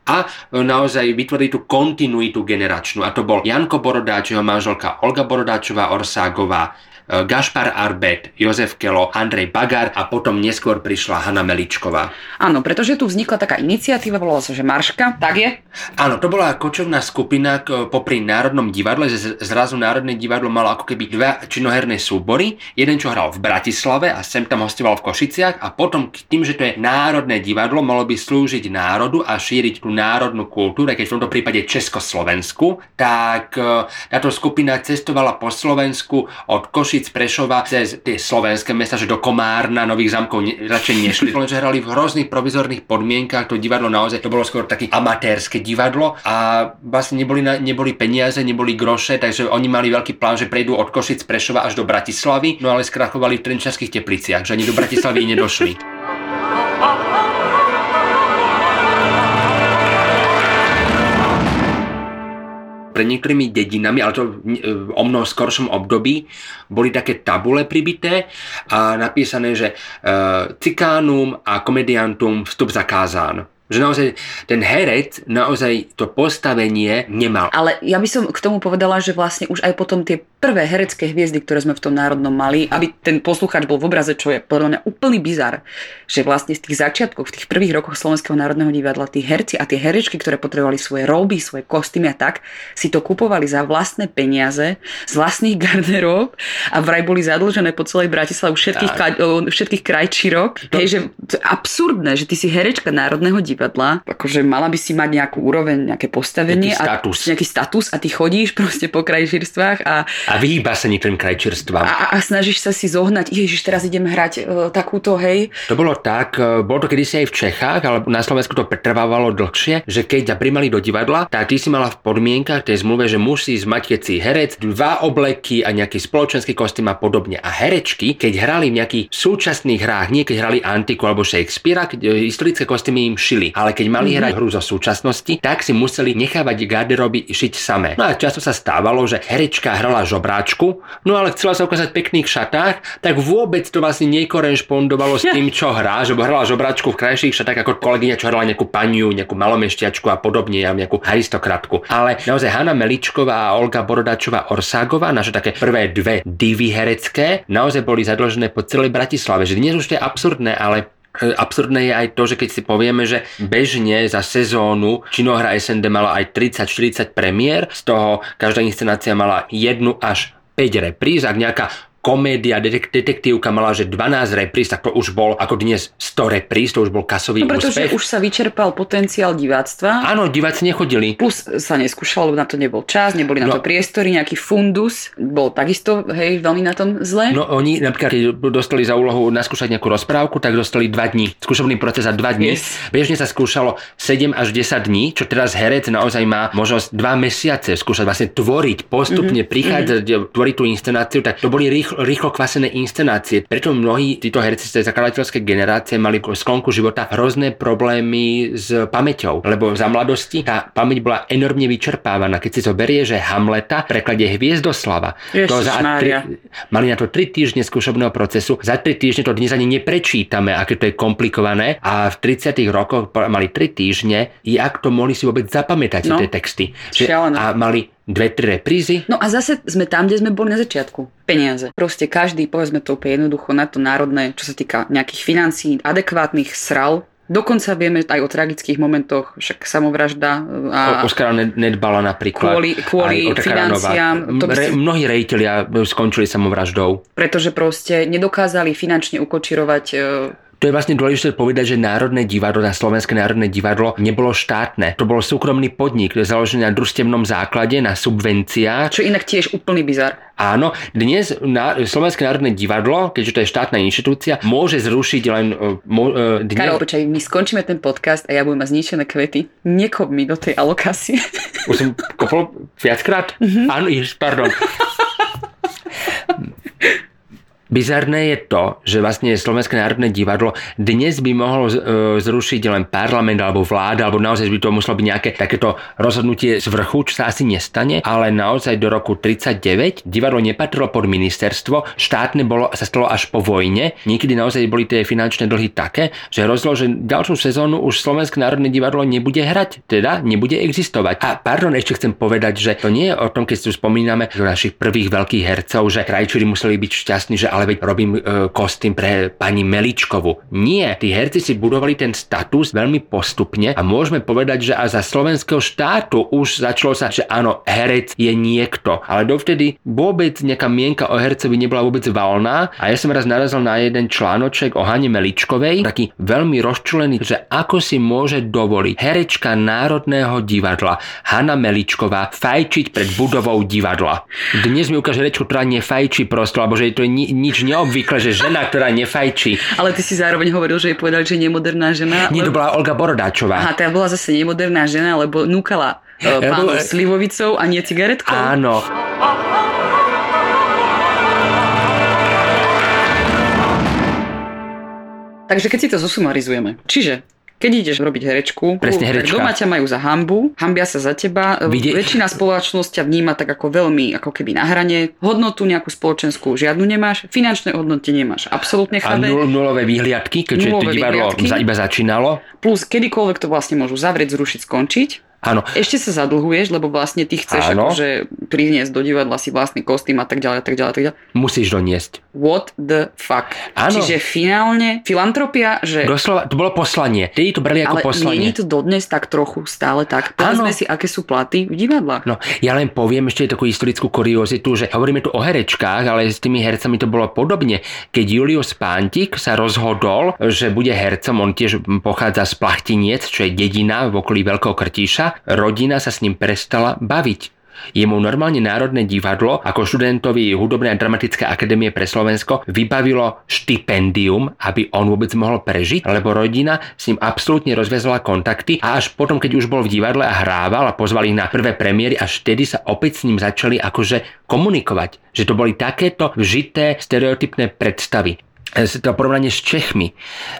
a naozaj vytvorili tú kontinuitu generačnú. A to bol Janko Borodáč, jeho manželka Olga Borodáčová Orságová, Gašpar Arbet, Jozef Kelo, Andrej Bagar a potom neskôr prišla Hanna Meličková. Áno, pretože tu vznikla taká iniciatíva, volala sa, že Marška, tak je? Áno, to bola kočovná skupina popri Národnom divadle, zrazu Národné divadlo malo ako keby dva činoherné súbory, jeden čo hral v Bratislave a sem tam hostoval v Košiciach a potom tým, že to je Národné divadlo, malo by slúžiť národu a šíriť tú národnú kultúru, keď v tomto prípade Československu, tak e, táto skupina cestovala po Slovensku od Košic Košic, Prešova, cez tie slovenské mesta, že do Komárna, Nových zamkov ne, radšej nešli. Lenže hrali v hrozných provizorných podmienkach, to divadlo naozaj, to bolo skôr také amatérske divadlo a vlastne neboli, na, neboli peniaze, neboli groše, takže oni mali veľký plán, že prejdú od Košic, Prešova až do Bratislavy, no ale skrachovali v Trenčanských tepliciach, že ani do Bratislavy nedošli. Pred niektorými dedinami, ale to o mnoho skoršom období, boli také tabule pribité a napísané, že uh, cikánum a komediantum vstup zakázán že naozaj ten herec naozaj to postavenie nemal. Ale ja by som k tomu povedala, že vlastne už aj potom tie prvé herecké hviezdy, ktoré sme v tom národnom mali, aby ten poslucháč bol v obraze, čo je podľa mňa úplný bizar, že vlastne z tých začiatkov, v tých prvých rokoch Slovenského národného divadla, tí herci a tie herečky, ktoré potrebovali svoje roby, svoje kostýmy a tak, si to kupovali za vlastné peniaze, z vlastných garderób a vraj boli zadlžené po celej Bratislave všetkých, všetkých krajčírok. To... Hej, že absurdné, že ty si herečka národného divadla divadla, akože mala by si mať nejakú úroveň, nejaké postavenie. Nejaký status. A, nejaký status a ty chodíš proste po krajčírstvách a... A vyhýba sa niektorým krajčírstvám. A, a, snažíš sa si zohnať, ježiš, teraz idem hrať uh, takúto, hej. To bolo tak, uh, bolo to kedysi aj v Čechách, ale na Slovensku to pretrvávalo dlhšie, že keď ťa primali do divadla, tak ty si mala v podmienkach tej zmluve, že musíš mať, keď si herec, dva obleky a nejaký spoločenský kostým a podobne. A herečky, keď hrali v nejakých súčasných hrách, nie keď hrali antiku alebo Shakespearea, keď e, historické kostýmy im šili, ale keď mali mm-hmm. hrať hru zo súčasnosti, tak si museli nechávať garderoby šiť samé. No a často sa stávalo, že herečka hrala žobráčku, no ale chcela sa ukázať v pekných šatách, tak vôbec to vlastne nekorešpondovalo s tým, čo hrá, že hrala žobráčku v krajších šatách ako kolegyňa, čo hrala nejakú paniu, nejakú malomešťačku a podobne, a nejakú aristokratku. Ale naozaj Hanna Meličková a Olga Borodačová Orságová, naše také prvé dve divy herecké, naozaj boli zadlžené po celej Bratislave. Že dnes už to je absurdné, ale Absurdné je aj to, že keď si povieme, že bežne za sezónu činohra SND mala aj 30-40 premiér, z toho každá inscenácia mala jednu až 5 repríz, ak nejaká komédia, detektívka mala, že 12 repríz, tak to už bol ako dnes 100 repríz, to už bol kasový no, pretože úspech. už sa vyčerpal potenciál diváctva. Áno, diváci nechodili. Plus sa neskúšalo, lebo na to nebol čas, neboli na no, to priestory, nejaký fundus, bol takisto, hej, veľmi na tom zle. No oni napríklad, keď dostali za úlohu naskúšať nejakú rozprávku, tak dostali 2 dní. Skúšobný proces za 2 dní. Yes. Bežne sa skúšalo 7 až 10 dní, čo teraz herec naozaj má možnosť 2 mesiace skúšať, vlastne tvoriť, postupne mm-hmm. prichádzať, mm-hmm. tvoriť tú inscenáciu, tak to boli rýchlo rýchlo, kvasené inscenácie. Preto mnohí títo herci z tej zakladateľskej generácie mali v sklonku života hrozné problémy s pamäťou, lebo za mladosti tá pamäť bola enormne vyčerpávaná. Keď si to berie, že Hamleta preklade Hviezdoslava, to za tri, mali na to 3 týždne skúšobného procesu, za 3 týždne to dnes ani neprečítame, aké to je komplikované a v 30 rokoch mali 3 týždne, jak to mohli si vôbec zapamätať no. tie texty. A mali dve, tri reprízy. No a zase sme tam, kde sme boli na začiatku. Peniaze. Proste každý, povedzme to úplne jednoducho, na to národné, čo sa týka nejakých financií, adekvátnych sral, Dokonca vieme aj o tragických momentoch, však samovražda. A Oskara nedbala napríklad. Kvôli, kvôli financiám. To by... Re, mnohí rejiteľia skončili samovraždou. Pretože proste nedokázali finančne ukočirovať e, to je vlastne dôležité povedať, že Národné divadlo, na Slovenské národné divadlo nebolo štátne. To bol súkromný podnik, založený na družstevnom základe, na subvenciách. Čo inak tiež úplný bizar. Áno, dnes na Slovenské národné divadlo, keďže to je štátna inštitúcia, môže zrušiť len... Uh, uh, dnes... Karol, počkaj, my skončíme ten podcast a ja budem mať zničené kvety. Nekop mi do tej alokácie. Už som kopol viackrát? Mm-hmm. Áno, jež, pardon. Bizarné je to, že vlastne Slovenské národné divadlo dnes by mohlo e, zrušiť len parlament alebo vláda, alebo naozaj by to muselo byť nejaké takéto rozhodnutie z vrchu, čo sa asi nestane, ale naozaj do roku 39 divadlo nepatrilo pod ministerstvo, štátne bolo, sa stalo až po vojne. Niekedy naozaj boli tie finančné dlhy také, že rozlo, že ďalšiu sezónu už Slovenské národné divadlo nebude hrať, teda nebude existovať. A pardon, ešte chcem povedať, že to nie je o tom, keď si spomíname našich prvých veľkých hercov, že krajčíri museli byť šťastní, že ale veď robím e, kostým pre pani Meličkovu. Nie, tí herci si budovali ten status veľmi postupne a môžeme povedať, že aj za slovenského štátu už začalo sa, že áno, herec je niekto. Ale dovtedy vôbec nejaká mienka o hercovi nebola vôbec valná a ja som raz narazil na jeden článoček o Hane Meličkovej, taký veľmi rozčulený, že ako si môže dovoliť herečka Národného divadla Hanna Meličková fajčiť pred budovou divadla. Dnes mi ukáže herečku, ktorá nefajčí prosto, alebo že to je ni- nič neobvykle, že žena, ktorá nefajčí. Ale ty si zároveň hovoril, že jej povedali, že nemoderná žena. Nie, to bola Olga Borodáčová. Aha, tá bola zase nemoderná žena, lebo núkala uh, pánu Slivovicou a nie cigaretkou. Áno. Takže keď si to zosumarizujeme. Čiže keď ideš robiť herečku, Presne herečka. doma ťa majú za hambu, hambia sa za teba, Vidie... väčšina spoločnosť ťa vníma tak ako veľmi, ako keby na hrane, hodnotu nejakú spoločenskú žiadnu nemáš, finančné hodnoty nemáš, absolútne chápe. A nul, nulové výhliadky, keďže nulové divadlo vyhliadky. iba začínalo. Plus kedykoľvek to vlastne môžu zavrieť, zrušiť, skončiť Áno. Ešte sa zadlhuješ, lebo vlastne ty chceš akože priniesť do divadla si vlastný kostým a tak ďalej, a tak ďalej, a tak ďalej. Musíš doniesť. What the fuck? Áno. Čiže finálne filantropia, že... Doslova, to bolo poslanie. Ty to brali ako ale poslanie. Ale to dodnes tak trochu stále tak. Povedzme si, aké sú platy v divadlách. No, ja len poviem ešte takú historickú kuriozitu, že hovoríme tu o herečkách, ale s tými hercami to bolo podobne. Keď Julius Pántik sa rozhodol, že bude hercom, on tiež pochádza z Plachtiniec, čo je dedina v okolí Veľkého Krtíša, rodina sa s ním prestala baviť. Jemu normálne Národné divadlo ako študentovi Hudobnej a dramatické akadémie pre Slovensko vybavilo štipendium, aby on vôbec mohol prežiť, lebo rodina s ním absolútne rozviazala kontakty a až potom, keď už bol v divadle a hrával a pozvali na prvé premiéry, až vtedy sa opäť s ním začali akože komunikovať. Že to boli takéto vžité stereotypné predstavy to porovnanie s Čechmi,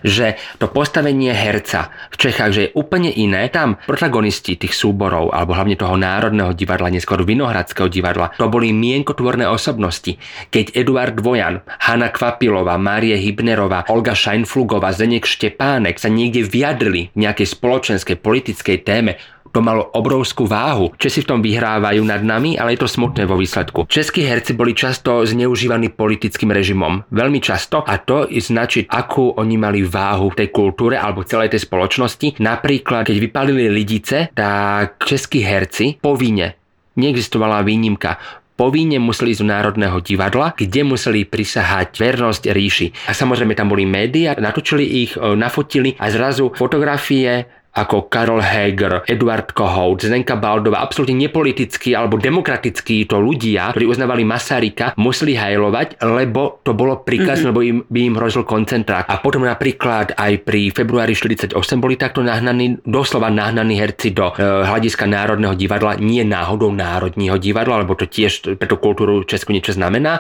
že to postavenie herca v Čechách, že je úplne iné, tam protagonisti tých súborov, alebo hlavne toho Národného divadla, neskôr Vinohradského divadla, to boli mienkotvorné osobnosti. Keď Eduard Vojan, Hanna Kvapilová, Márie Hybnerová, Olga Scheinflugová, Zdeněk Štepánek sa niekde vyjadrili v nejakej spoločenskej, politickej téme, to malo obrovskú váhu. Česi v tom vyhrávajú nad nami, ale je to smutné vo výsledku. Českí herci boli často zneužívaní politickým režimom. Veľmi často a to značí, akú oni mali váhu v tej kultúre alebo celej tej spoločnosti. Napríklad, keď vypalili lidice, tak českí herci povinne neexistovala výnimka povinne museli ísť do Národného divadla, kde museli prisahať vernosť ríši. A samozrejme tam boli médiá, natočili ich, e, nafotili a zrazu fotografie ako Karol Heger, Eduard Kohout, Zdenka Baldová, absolútne nepolitickí alebo demokratickí to ľudia, ktorí uznávali Masarika, museli hajlovať, lebo to bolo príkaz, mm-hmm. lebo im, by im hrozil koncentrát. A potom napríklad aj pri februári 48 boli takto nahnaní, doslova nahnaní herci do e, hľadiska Národného divadla, nie náhodou Národního divadla, lebo to tiež pre tú kultúru Česku niečo znamená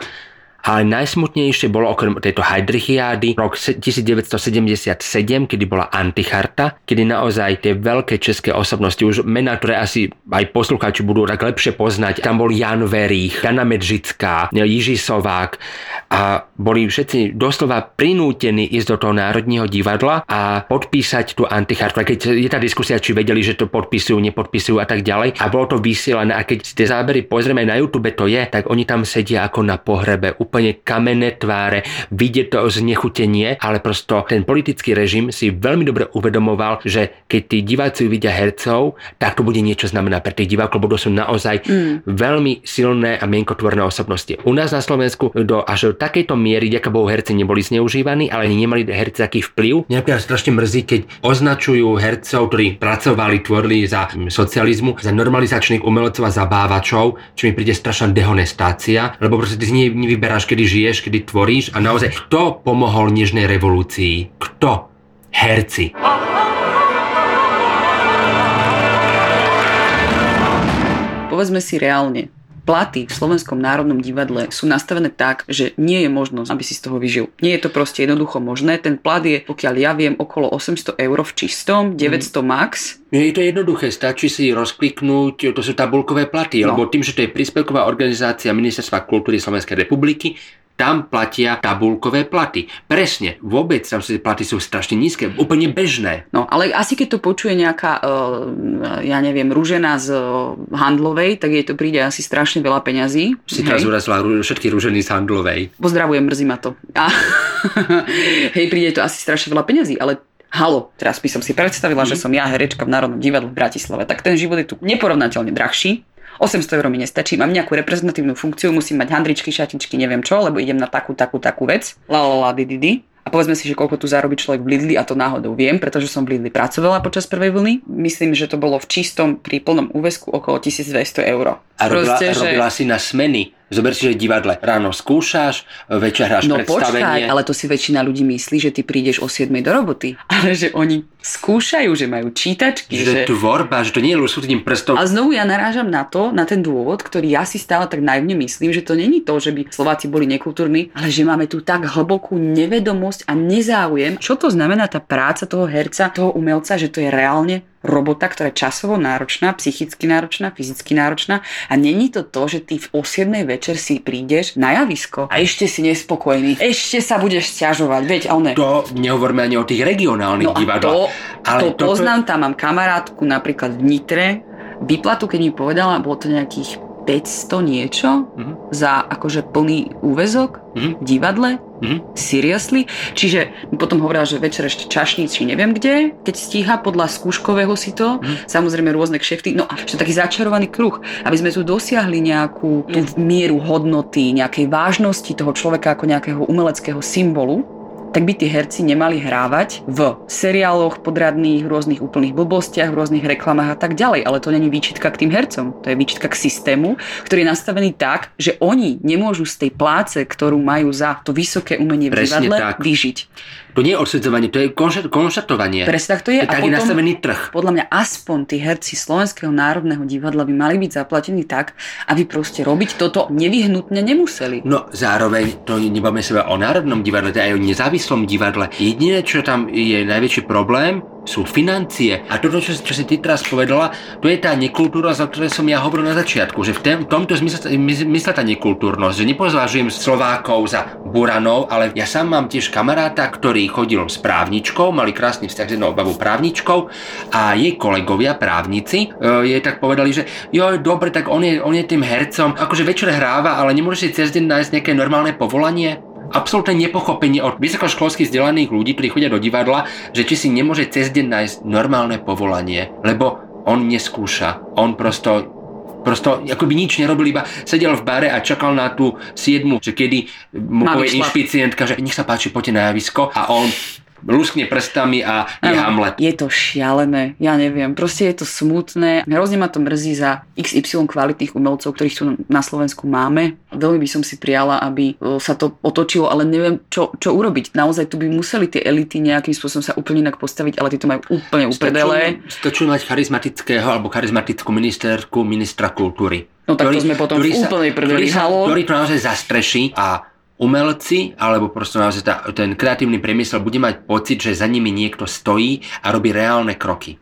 ale najsmutnejšie bolo okrem tejto Heidrichiády rok 1977, kedy bola Anticharta, kedy naozaj tie veľké české osobnosti, už mená, ktoré asi aj poslucháči budú tak lepšie poznať, tam bol Jan Verých, Jana Medžická, Jiži Sovák a boli všetci doslova prinútení ísť do toho Národního divadla a podpísať tú Antichartu. Keď je tá diskusia, či vedeli, že to podpisujú, nepodpisujú a tak ďalej. A bolo to vysielané a keď si tie zábery pozrieme na YouTube, to je, tak oni tam sedia ako na pohrebe úplne kamenné tváre, vidieť to znechutenie, ale prosto ten politický režim si veľmi dobre uvedomoval, že keď tí diváci vidia hercov, tak to bude niečo znamená pre tých divákov, lebo to sú naozaj mm. veľmi silné a mienkotvorné osobnosti. U nás na Slovensku do až do takejto miery, ďaká Bohu, herci neboli zneužívaní, ale nemali herci taký vplyv. Mňa strašne mrzí, keď označujú hercov, ktorí pracovali, tvorili za socializmu, za normalizačných umelcov a zabávačov, čo mi príde strašná dehonestácia, lebo proste ty nevyberáš poznáš, kedy žiješ, kedy tvoríš a naozaj kto pomohol Nežnej revolúcii? Kto? Herci. Povedzme si reálne, platy v Slovenskom národnom divadle sú nastavené tak, že nie je možnosť, aby si z toho vyžil. Nie je to proste jednoducho možné. Ten plat je, pokiaľ ja viem, okolo 800 eur v čistom, 900 mm. max. Je to jednoduché, stačí si rozkliknúť, to sú tabulkové platy, no. lebo tým, že to je príspevková organizácia Ministerstva kultúry Slovenskej republiky, tam platia tabulkové platy. Presne, vôbec tam tie platy sú strašne nízke, úplne bežné. No, ale asi keď to počuje nejaká, uh, ja neviem, rúžena z uh, handlovej, tak jej to príde asi strašne veľa peňazí. Si teraz urazila všetky rúženy z handlovej. Pozdravujem, mrzí ma to. A hej, príde to asi strašne veľa peňazí, ale halo, teraz by som si predstavila, mm. že som ja herečka v Národnom divadle v Bratislave, tak ten život je tu neporovnateľne drahší 800 eur mi nestačí, mám nejakú reprezentatívnu funkciu, musím mať handričky, šatičky, neviem čo, lebo idem na takú, takú, takú vec. La la la, di, di, di. A povedzme si, že koľko tu zarobí človek v Lidli a to náhodou viem, pretože som v Lidli pracovala počas prvej vlny. Myslím, že to bolo v čistom pri plnom úvesku okolo 1200 eur. A robila, Proste, robila že... si na smeny. Zober si, že divadle ráno skúšaš, večer hráš no, predstavenie. počkaj, ale to si väčšina ľudí myslí, že ty prídeš o 7 do roboty. Ale že oni skúšajú, že majú čítačky. Že, že... tvorba, že to nie je ľudským prstom. A znovu ja narážam na to, na ten dôvod, ktorý ja si stále tak naivne myslím, že to není to, že by Slováci boli nekultúrni, ale že máme tu tak hlbokú nevedomosť a nezáujem. Čo to znamená tá práca toho herca, toho umelca, že to je reálne robota, ktorá je časovo náročná, psychicky náročná, fyzicky náročná a není to to, že ty v 7. večer si prídeš na javisko a ešte si nespokojný, ešte sa budeš stiažovať, veď one. To nehovoríme ani o tých regionálnych no divadlách. To, ale to toto... poznám, tam mám kamarátku napríklad v Nitre, výplatu, keď mi povedala, bolo to nejakých 500 niečo mm-hmm. za akože plný úvezok mm-hmm. v divadle. Mm-hmm. Seriously? Čiže potom hovorila, že večer ešte čašníci neviem kde, keď stíha podľa skúškového si to, mm-hmm. samozrejme rôzne kšefty, no a že taký začarovaný kruh, aby sme tu dosiahli nejakú tú mieru hodnoty, nejakej vážnosti toho človeka ako nejakého umeleckého symbolu, tak by tí herci nemali hrávať v seriáloch podradných, rôznych úplných blbostiach, rôznych reklamách a tak ďalej. Ale to není výčitka k tým hercom. To je výčitka k systému, ktorý je nastavený tak, že oni nemôžu z tej pláce, ktorú majú za to vysoké umenie v divadle, vyžiť. To nie je odsudzovanie, to je konštatovanie. Presne tak to je. To je nastavený trh. Podľa mňa aspoň tí herci Slovenského národného divadla by mali byť zaplatení tak, aby proste robiť toto nevyhnutne nemuseli. No zároveň to nebavíme sa o národnom divadle, to aj o nezávislom divadle. Jediné, čo tam je najväčší problém, sú financie. A toto, čo, čo si ty teraz povedala, to je tá nekultúra, za ktoré som ja hovoril na začiatku, že v tém, tomto zmysle, tá nekultúrnosť, že nepozvážujem Slovákov za buranov, ale ja sám mám tiež kamaráta, ktorý chodil s právničkou, mali krásny vzťah s jednou babou právničkou a jej kolegovia právnici e, jej tak povedali, že jo, dobre, tak on je, on je tým hercom, akože večer hráva, ale nemôže si cez deň nájsť nejaké normálne povolanie absolútne nepochopenie od vysokoškolských vzdelaných ľudí, ktorí chodia do divadla, že či si nemôže cez deň nájsť normálne povolanie, lebo on neskúša. On prosto prosto akoby nič nerobil, iba sedel v bare a čakal na tú siedmu, že kedy mu povie inšpicientka, že nech sa páči, poďte na javisko a on luskne prstami a je ano, Hamlet. Je to šialené, ja neviem, proste je to smutné. Hrozne ma to mrzí za XY kvalitných umelcov, ktorých tu na Slovensku máme. Veľmi by som si prijala, aby e, sa to otočilo, ale neviem, čo, čo urobiť. Naozaj tu by museli tie elity nejakým spôsobom sa úplne inak postaviť, ale tí to majú úplne upredele. Stačí mať charizmatického alebo charizmatickú ministerku ministra kultúry. No tak ktorý, to sme potom v úplnej prvej ktorý to naozaj zastreší a umelci, alebo proste naozaj tá, ten kreatívny priemysel bude mať pocit, že za nimi niekto stojí a robí reálne kroky.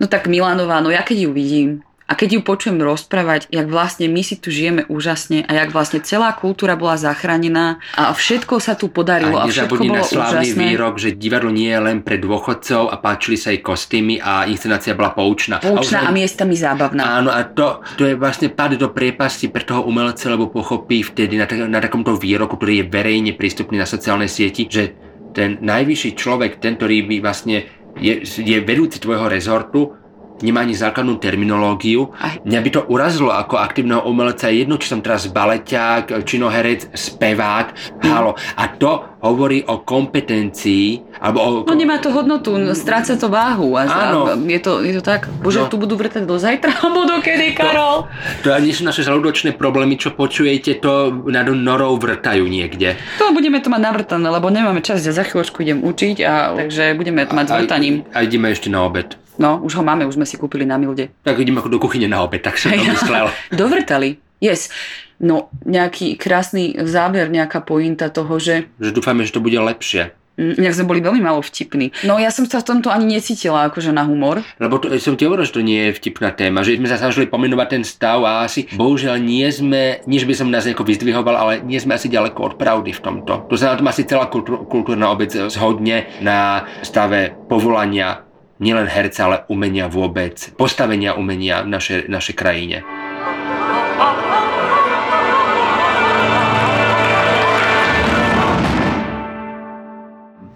No tak Milanová, no ja keď ju vidím, a keď ju počujem rozprávať, jak vlastne my si tu žijeme úžasne a jak vlastne celá kultúra bola zachránená a všetko sa tu podarilo a, a všetko bolo na slávny úžasné. výrok, že divadlo nie je len pre dôchodcov a páčili sa jej kostýmy a inscenácia bola poučná. Poučná a, a miestami zábavná. Áno a to, to je vlastne pád do priepasti pre toho umelca, lebo pochopí vtedy na, tak, na takomto výroku, ktorý je verejne prístupný na sociálnej sieti, že ten najvyšší človek, ten, ktorý by vlastne je, je vedúci tvojho rezortu, nemá ani základnú terminológiu. Mňa by to urazilo ako aktívneho umelca, jedno, či som teraz baleťák, činoherec, spevák, mm. halo. A to hovorí o kompetencii, alebo o... No nemá to hodnotu, no, stráca to váhu. A, Áno. A je, to, je to tak, bože, no. tu budú vrtať do zajtra, alebo do kedy, Karol? To, to nie sú naše žalúdočné problémy, čo počujete, to nad norou vrtajú niekde. To budeme to mať navrtané, lebo nemáme čas, ja za chvíľočku idem učiť, a, takže budeme to mať s vrtaním. A, a ideme ešte na obed. No, už ho máme, už sme si kúpili na Milde. Tak ideme do kuchyne na obed, tak som to myslel. Dovrtali, yes. No, nejaký krásny záver, nejaká pointa toho, že... Že dúfame, že to bude lepšie. Mm, inak sme boli veľmi málo vtipní. No ja som sa v tomto ani necítila akože na humor. Lebo to, som ti hovoril, že to nie je vtipná téma, že sme sa snažili pomenovať ten stav a asi bohužiaľ nie sme, že by som nás nejako vyzdvihoval, ale nie sme asi ďaleko od pravdy v tomto. To znamená, že asi celá kultúr, kultúrna obec zhodne na stave povolania nielen herca, ale umenia vôbec, postavenia umenia v našej, našej krajine.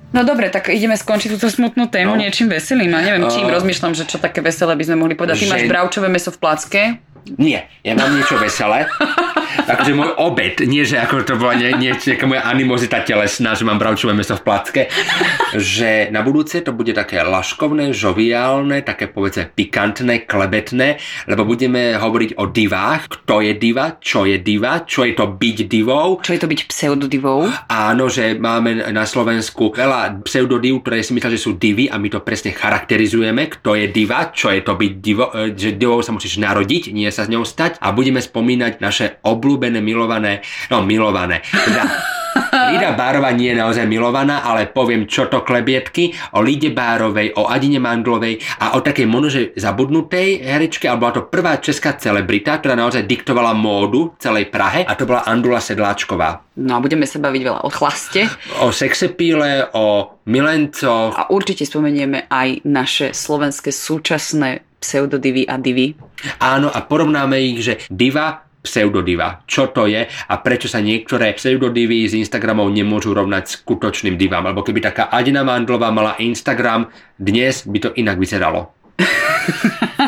No dobre, tak ideme skončiť túto smutnú tému no. niečím veselým. A neviem, čím uh, rozmýšľam, že čo také veselé by sme mohli povedať. Ty že... máš bravčové meso v placke? Nie, ja mám niečo veselé. Takže môj obed, nie že ako to bola nie, nie, nejaká moja animozita telesná, že mám bravčové meso v placke, že na budúce to bude také laškovné, žoviálne, také povedzme pikantné, klebetné, lebo budeme hovoriť o divách, kto je diva, čo je diva, čo je to byť divou. Čo je to byť pseudodivou? Áno, že máme na Slovensku veľa pseudodiv, ktoré si mysleli, že sú divy a my to presne charakterizujeme, kto je diva, čo je to byť divo, e, že divou sa musíš narodiť, nie sa s ňou stať a budeme spomínať naše obľúbené, milované, no milované, teda Lida Bárová nie je naozaj milovaná, ale poviem čo to klebietky o Lide Bárovej, o Adine Mandlovej a o takej monože zabudnutej herečke, alebo bola to prvá česká celebrita, ktorá naozaj diktovala módu celej Prahe a to bola Andula Sedláčková. No a budeme sa baviť veľa o chlaste. O sexepíle, o milencoch. A určite spomenieme aj naše slovenské súčasné pseudodivy a divy. Áno, a porovnáme ich, že diva pseudodiva. Čo to je a prečo sa niektoré pseudodivy z Instagramov nemôžu rovnať skutočným divám. Alebo keby taká Adina Mandlová mala Instagram, dnes by to inak vyzeralo.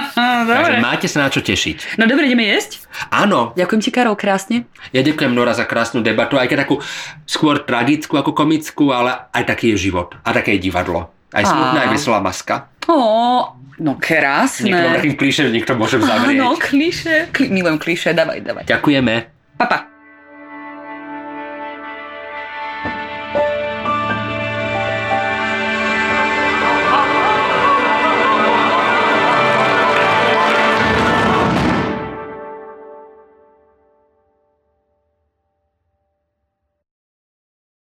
Takže máte sa na čo tešiť. No dobre, ideme jesť? Áno. Ďakujem ti, Karol, krásne. Ja ďakujem, Nora, za krásnu debatu, aj keď takú skôr tragickú ako komickú, ale aj taký je život a také je divadlo. Aj smutná, aj veselá maska. Ó, no krásne. Niekto takým klíše, niekto môže zavrieť. Áno, klíše. Kli- milujem klíše, dávaj, dávaj. Ďakujeme. Papa.